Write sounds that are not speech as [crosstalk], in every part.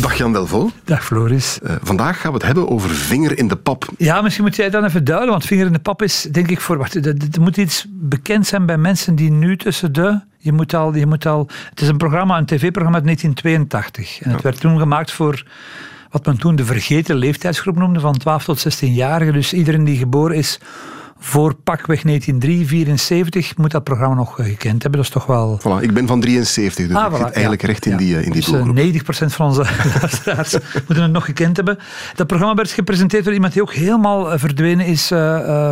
Dag Jan Delvaux. Dag Floris. Uh, vandaag gaan we het hebben over vinger in de pap. Ja, misschien moet jij dat even duiden, want vinger in de pap is denk ik voor... Wacht, er moet iets bekend zijn bij mensen die nu tussen de... Je moet al, je moet al, het is een programma, een tv-programma uit 1982. En het werd toen gemaakt voor wat men toen de vergeten leeftijdsgroep noemde, van 12 tot 16-jarigen. Dus iedereen die geboren is voor pakweg 1974 moet dat programma nog eh, gekend hebben. Dat is toch wel... Voilà, ik ben van 73, dus ah, ik zit eigenlijk recht in die, eh, in die dus, 90% eh, van onze [laughs] luisteraars [laughs] moeten het nog gekend hebben. Dat programma werd gepresenteerd door iemand die ook helemaal verdwenen is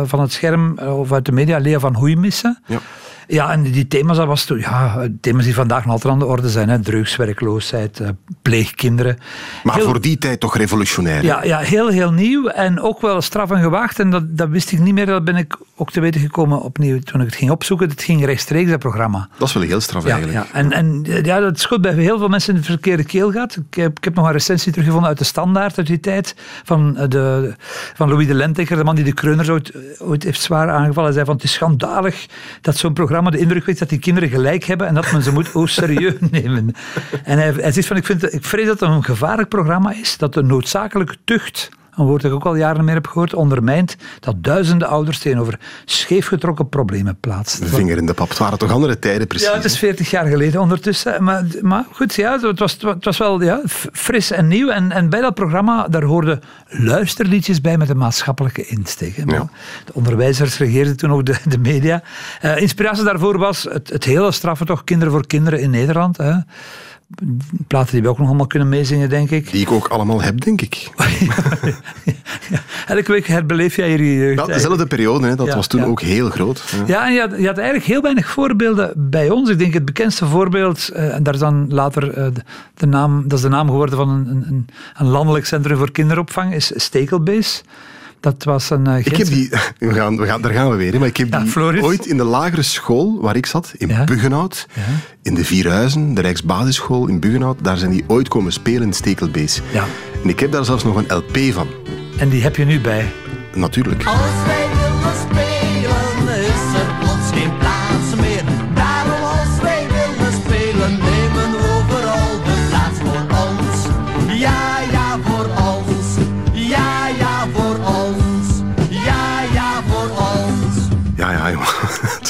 van het scherm of uit de media, Lea van Hoeimissen. Ja. Ja, en die thema's, dat was toen, ja, thema's die vandaag nog altijd aan de orde zijn. Hè. Drugs, werkloosheid, uh, pleegkinderen. Maar voor die tijd toch revolutionair? Ja, ja, heel, heel nieuw en ook wel straf en gewaagd. En dat, dat wist ik niet meer, dat ben ik ook te weten gekomen opnieuw toen ik het ging opzoeken. Het ging rechtstreeks, dat programma. Dat is wel heel straf ja, eigenlijk. Ja, en, en ja, dat is goed bij heel veel mensen in de verkeerde keel gaat. Ik heb, ik heb nog een recensie teruggevonden uit de Standaard uit die tijd. Van, eh, de, van Louis de Lenteker, de man die de Kreuners ooit, ooit heeft zwaar aangevallen. Hij zei van, het is schandalig dat zo'n programma de indruk wekt dat die kinderen gelijk hebben en dat men ze moet oh, serieus [laughs] nemen. En hij, hij zegt van, ik, vind, ik vrees dat het een gevaarlijk programma is, dat de noodzakelijke tucht een woord dat ik ook al jaren meer heb gehoord, ondermijnt dat duizenden ouders tegenover scheefgetrokken problemen plaatst. De vinger in de pap. Het waren toch andere tijden precies? Ja, het is veertig jaar geleden ondertussen. Maar, maar goed, ja, het, was, het was wel ja, fris en nieuw. En, en bij dat programma, daar hoorden luisterliedjes bij met een maatschappelijke insteek. Ja. De onderwijzers regeerden toen ook de, de media. Uh, inspiratie daarvoor was het, het hele straffen toch, Kinderen voor Kinderen in Nederland. Hè platen die we ook nog allemaal kunnen meezingen, denk ik. Die ik ook allemaal heb, denk ik. [laughs] ja, elke week herbeleef jij hier jeugd. Dezelfde periode, hè. dat was toen ook heel groot. Ja, en je had, je had, eigenlijk heel weinig voorbeelden bij ons. Ik denk het bekendste voorbeeld, uh, en daar is dan later uh, de, naam, dat is de naam geworden van een, een, een landelijk centrum voor kinderopvang, is Stekelbees. Dat was een. Uh, ik heb die. [laughs] We gaan, we gaan, daar gaan we weer. Maar ik heb [laughs] die ooit in de lagere school waar ik zat, in ja. Buggenhout, ja. in de Vierhuizen, de Rijksbasisschool in Buggenhout, daar zijn die ooit komen spelen in Stekelbees. Ja. En ik heb daar zelfs nog een LP van. En die heb je nu bij? Natuurlijk.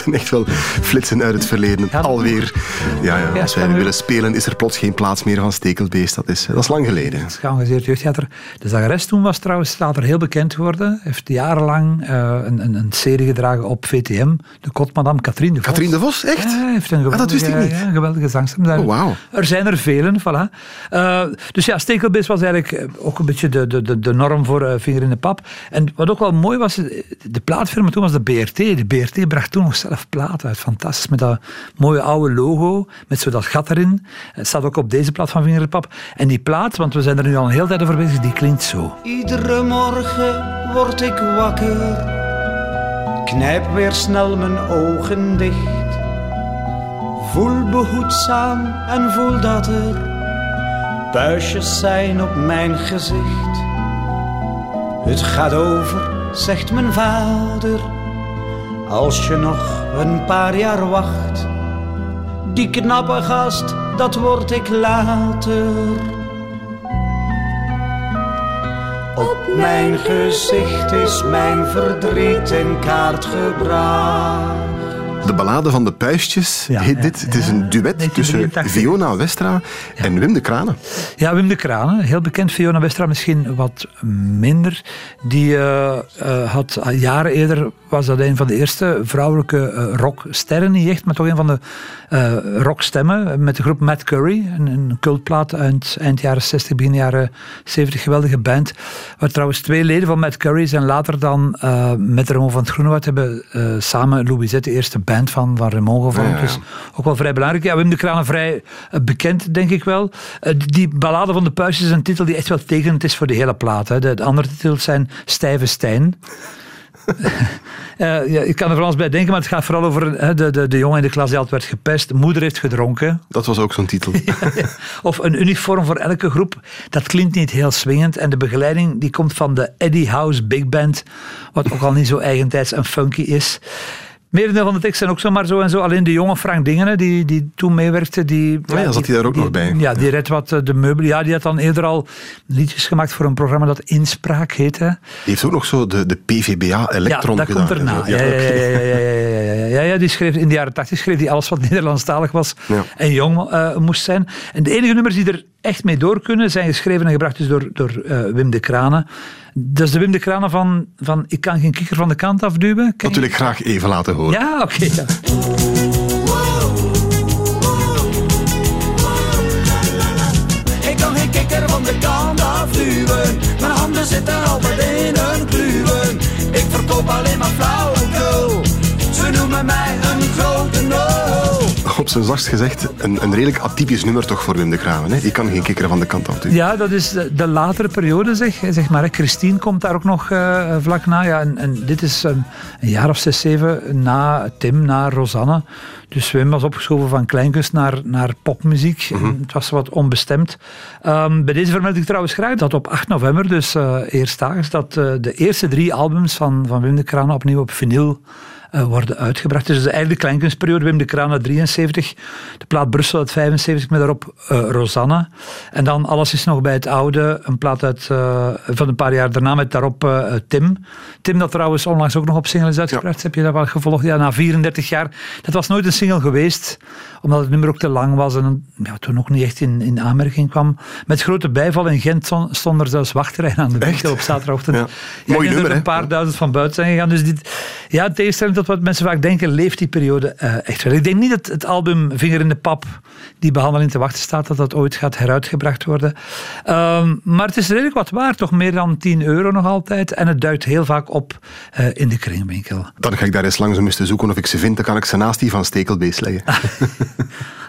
[laughs] echt wel flitsen uit het verleden. Alweer. Ja, ja, als wij willen spelen, is er plots geen plaats meer van Stekelbeest. Dat is, dat is lang geleden. Het geëngageerd jeugdtheater. De zangeres toen was trouwens later heel bekend geworden. Heeft jarenlang uh, een, een, een, serie gedragen op VTM. De kotmadam Katrien de Vos. Katrien de Vos, echt? Ja, heeft een geweldige, ah, dat wist ik niet. Ja, geweldige zangster. Oh, wow. Er zijn er velen, voilà. Uh, dus ja, Stekelbeest was eigenlijk eh, ook een beetje de, de, de, norm voor uh, Vinger in de Pap. En wat ook wel mooi was, de plaatfirma toen was de BRT. De BRT bracht toen nog zelf plaat uit. Fantastisch, met dat mooie oude logo, met zo dat gat erin. Het staat ook op deze plaat van Vingerpap. En die plaat, want we zijn er nu al een hele tijd over bezig, die klinkt zo. Iedere morgen word ik wakker, knijp weer snel mijn ogen dicht. Voel behoedzaam en voel dat er puistjes zijn op mijn gezicht. Het gaat over, zegt mijn vader als je nog een paar jaar wacht. Die knappe gast, dat word ik later. Op mijn gezicht is mijn verdriet in kaart gebracht. De ballade van de puistjes heet dit. Het is een duet tussen Fiona Westra en Wim de Kranen. Ja, Wim de Kranen, heel bekend. Fiona Westra misschien wat minder. Die uh, uh, had jaren eerder was dat een van de eerste vrouwelijke uh, rocksterren, niet echt, maar toch een van de rockstemmen met de groep Matt Curry, een, een cultplaat uit eind jaren 60, begin jaren 70, geweldige band, waar trouwens twee leden van Matt Curry zijn later dan met Ramon van het Groenewoud hebben samen Louisette, de eerste band van, van Raymond gevormd. Dus ook wel vrij belangrijk. Ja, Wim de Kranen vrij uh, bekend, denk ik wel. Uh, die ballade van de puistjes is een titel die echt wel tekenend is voor de hele plaat. Hè. De, de andere titels zijn Stijve Stijn. Uh, [laughs] ja, ik kan er van alles bij denken, maar het gaat vooral over de, de, de jongen in de klas die altijd werd gepest. Moeder heeft gedronken. Dat was ook zo'n titel. [laughs] of een uniform voor elke groep. Dat klinkt niet heel swingend. En de begeleiding die komt van de Eddie House Big Band, wat ook al niet zo eigentijds en funky is. Merendeel van de tekst zijn ook zomaar zo en zo. Alleen de jonge Frank Dingenen, die, die toen meewerkte, die... Oh ja, zat hij daar ook nog bij? Ja, die redt wat eh, de meubelen. Ja, die had dan eerder al liedjes gemaakt voor een programma dat Inspraak heette. Die heeft ook nog zo de, de PVBA Electron Ja, dat komt erna. Ja, ja, ja, ja, ja, ja, ja, ja, die schreef in de jaren tachtig schreef die alles wat Nederlandstalig was en jong uh, moest zijn. En de enige nummers die er echt mee door kunnen, zijn geschreven en gebracht dus door, door uh, Wim de Kranen. Dat is de Wim de Kranen van, van Ik kan geen kikker van de kant afduwen. Dat wil ik graag even laten horen. Ja, oké. Okay, ja. Ik kan geen kikker van de kant afduwen. Mijn handen zitten zijn zachtst gezegd een, een redelijk atypisch nummer toch voor Wim de Kramen. Hè? Die kan geen kikker van de kant af doen. Ja, dat is de, latere periode, zeg, zeg maar. Christine komt daar ook nog uh, vlak na. Ja, en, en dit is een, een, jaar of zes, zeven na Tim, na Rosanne. Dus Wim was opgeschoven van kleinkunst naar, naar popmuziek. Mm -hmm. Het was wat onbestemd. Um, bij deze vermeld ik trouwens graag dat op 8 november, dus uh, eerstdaags, dat uh, de eerste drie albums van, van Wim de Kranen opnieuw op vinyl uh, worden uitgebracht. Dus eigenlijk de kleinkunstperiode, Wim de Kraan uit 73, de plaat Brussel uit 75 met daarop uh, Rosanne. En dan Alles is nog bij het oude, een plaat uit, uh, van een paar jaar daarna met daarop Tim. Tim dat trouwens onlangs ook nog op single is uitgebracht. Heb je dat wel gevolgd? Ja, na 34 jaar. Dat was nooit een single geweest, omdat het nummer ook te lang was en ja, toen nog niet echt in, in aanmerking kwam. Met grote bijval in Gent stond er zelfs wachtrijen aan de winkel op zaterdagochtend. Ja. Mooi nummer, er een paar duizend van buiten zijn gegaan. Dus dit, ja, tegenstelling tot wat mensen vaak denken, leeft die periode uh, echt wel. Ik denk niet dat het album Vinger in de Pap, die behandeling te wachten staat, dat dat ooit gaat heruitgebracht worden. Um, maar het is redelijk wat waard, toch meer dan 10 euro nog altijd. En het duikt heel vaak op uh, in de kringwinkel. Dan ga ik daar eens langs om eens te zoeken of ik ze vind. Dan kan ik ze naast die van Stekelbeest leggen.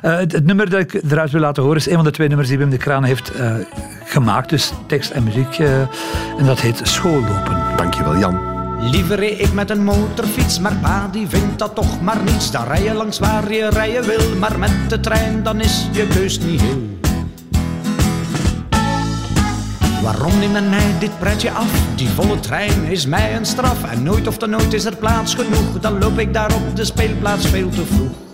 uh, [laughs] het, het, nummer dat ik eruit wil laten horen is een van de twee nummers die Wim de Kraan heeft gemaakt. Dus tekst en muziek. en dat heet Schoollopen. Dankjewel Jan. Liever ik met een motorfiets, maar pa die vindt dat toch maar niets. Dan rij je langs waar je rijden wil, maar met de trein dan is je keus niet heel. Waarom neemt men mij dit pretje af? Die volle trein is mij een straf. En nooit of dan nooit is er plaats genoeg. Dan loop ik daar op de speelplaats veel te vroeg.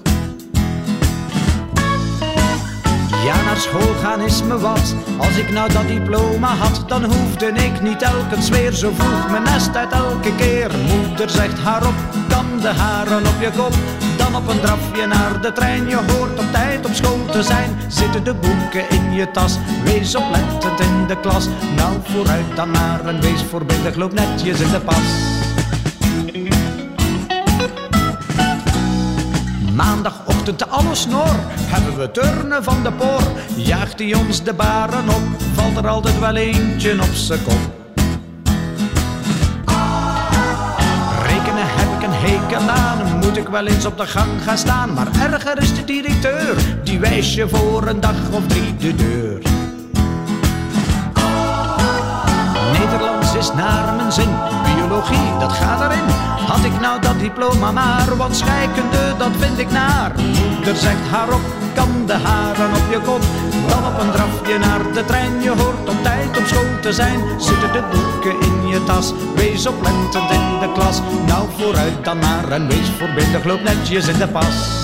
Naar school gaan is me wat. Als ik nou dat diploma had, dan hoefde ik niet telkens weer zo vroeg mijn nest uit elke keer. Moeder zegt haar op, dan de haren op je kop. Dan op een drafje naar de trein, je hoort op tijd op school te zijn. Zitten de boeken in je tas, wees oplettend in de klas. Nou vooruit dan maar en wees voorbeeldig, loop netjes in de pas. Maandagochtend alle snor, hebben we turnen van de por. Jaagt hij ons de baren op, valt er altijd wel eentje op zijn kop. Rekenen heb ik een hekel aan, moet ik wel eens op de gang gaan staan. Maar erger is de directeur, die wijst je voor een dag of drie de deur. Nederlands is naar mijn zin, dat gaat erin. Had ik nou dat diploma maar, want scheikunde dat vind ik naar. Moeder zegt haar op, kan de haren op je kop. Dan op een drafje naar de trein, je hoort op tijd op school te zijn. Zitten de boeken in je tas, wees oplettend in de klas. Nou vooruit dan maar en wees voorbeeldig, loop netjes in de pas.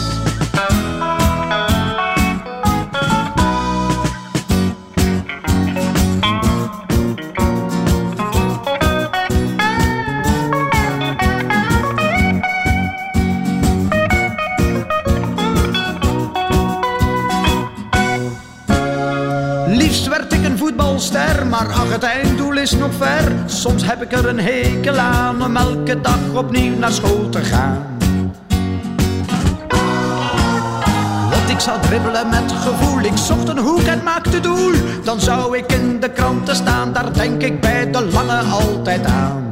Maar ach, het einddoel is nog ver. Soms heb ik er een hekel aan om elke dag opnieuw naar school te gaan. Want ik zou dribbelen met gevoel, ik zocht een hoek en maakte doel. Dan zou ik in de kranten staan, daar denk ik bij de lange altijd aan.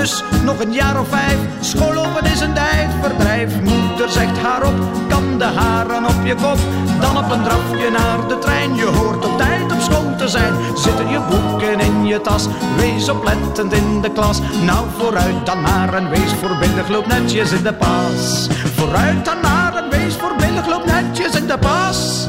dus nog een jaar of vijf. Schoollopen is een tijdverdrijf. Moeder zegt haar op, kan de haren op je kop. Dan op een drafje naar de trein. Je hoort op tijd op school te zijn. Zitten je boeken in je tas. Wees oplettend in de klas. Nou vooruit dan maar en wees voorbeeldig. Loop netjes in de pas. Vooruit dan maar en wees voorbeeldig. Loop netjes in de pas.